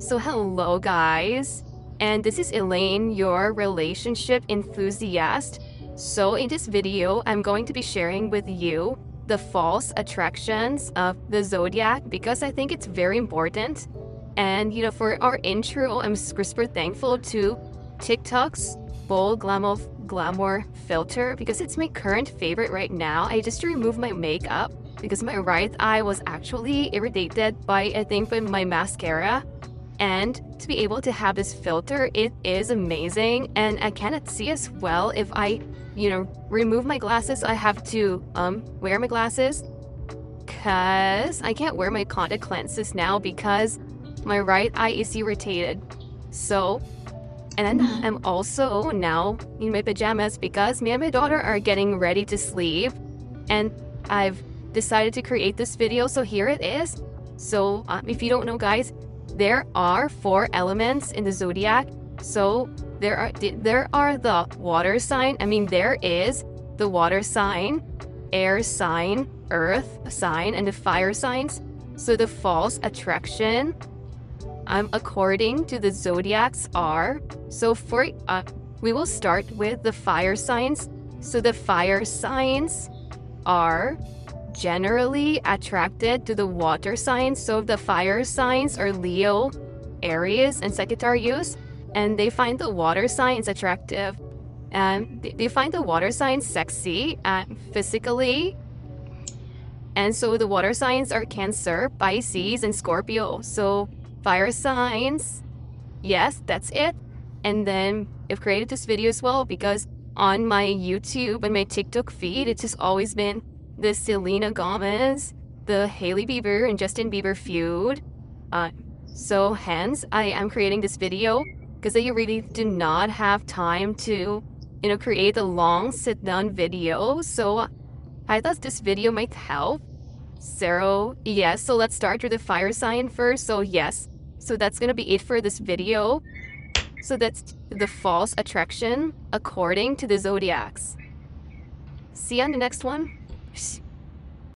So hello guys, and this is Elaine, your relationship enthusiast. So in this video, I'm going to be sharing with you the false attractions of the zodiac because I think it's very important. And you know, for our intro, I'm super thankful to TikTok's bold glamour glamour filter because it's my current favorite right now. I just removed my makeup because my right eye was actually irritated by I think by my mascara and to be able to have this filter it is amazing. And I cannot see as well if I you know remove my glasses I have to um wear my glasses. Because I can't wear my contact lenses now because my right eye is irritated. So and mm-hmm. I'm also now in my pajamas because me and my daughter are getting ready to sleep. And I've decided to create this video so here it is. So um, if you don't know guys there are four elements in the zodiac. So there are there are the water sign. I mean there is the water sign, air sign, earth sign, and the fire signs. So the false attraction um, according to the zodiacs are so for uh, we will start with the fire signs. So the fire signs are generally attracted to the water signs. So the fire signs are Leo, Aries, and Sagittarius, and they find the water signs attractive. Um, and they find the water signs sexy and physically. And so the water signs are Cancer, Pisces, and Scorpio. So fire signs, yes, that's it. And then I've created this video as well because on my YouTube and my TikTok feed, it's just always been the Selena Gomez, the Hailey Bieber and Justin Bieber feud. Uh, so hence, I am creating this video because I really do not have time to, you know, create a long sit-down video. So I thought this video might help. So yes, so let's start with the fire sign first. So yes, so that's gonna be it for this video. So that's the false attraction according to the zodiacs. See you on the next one. С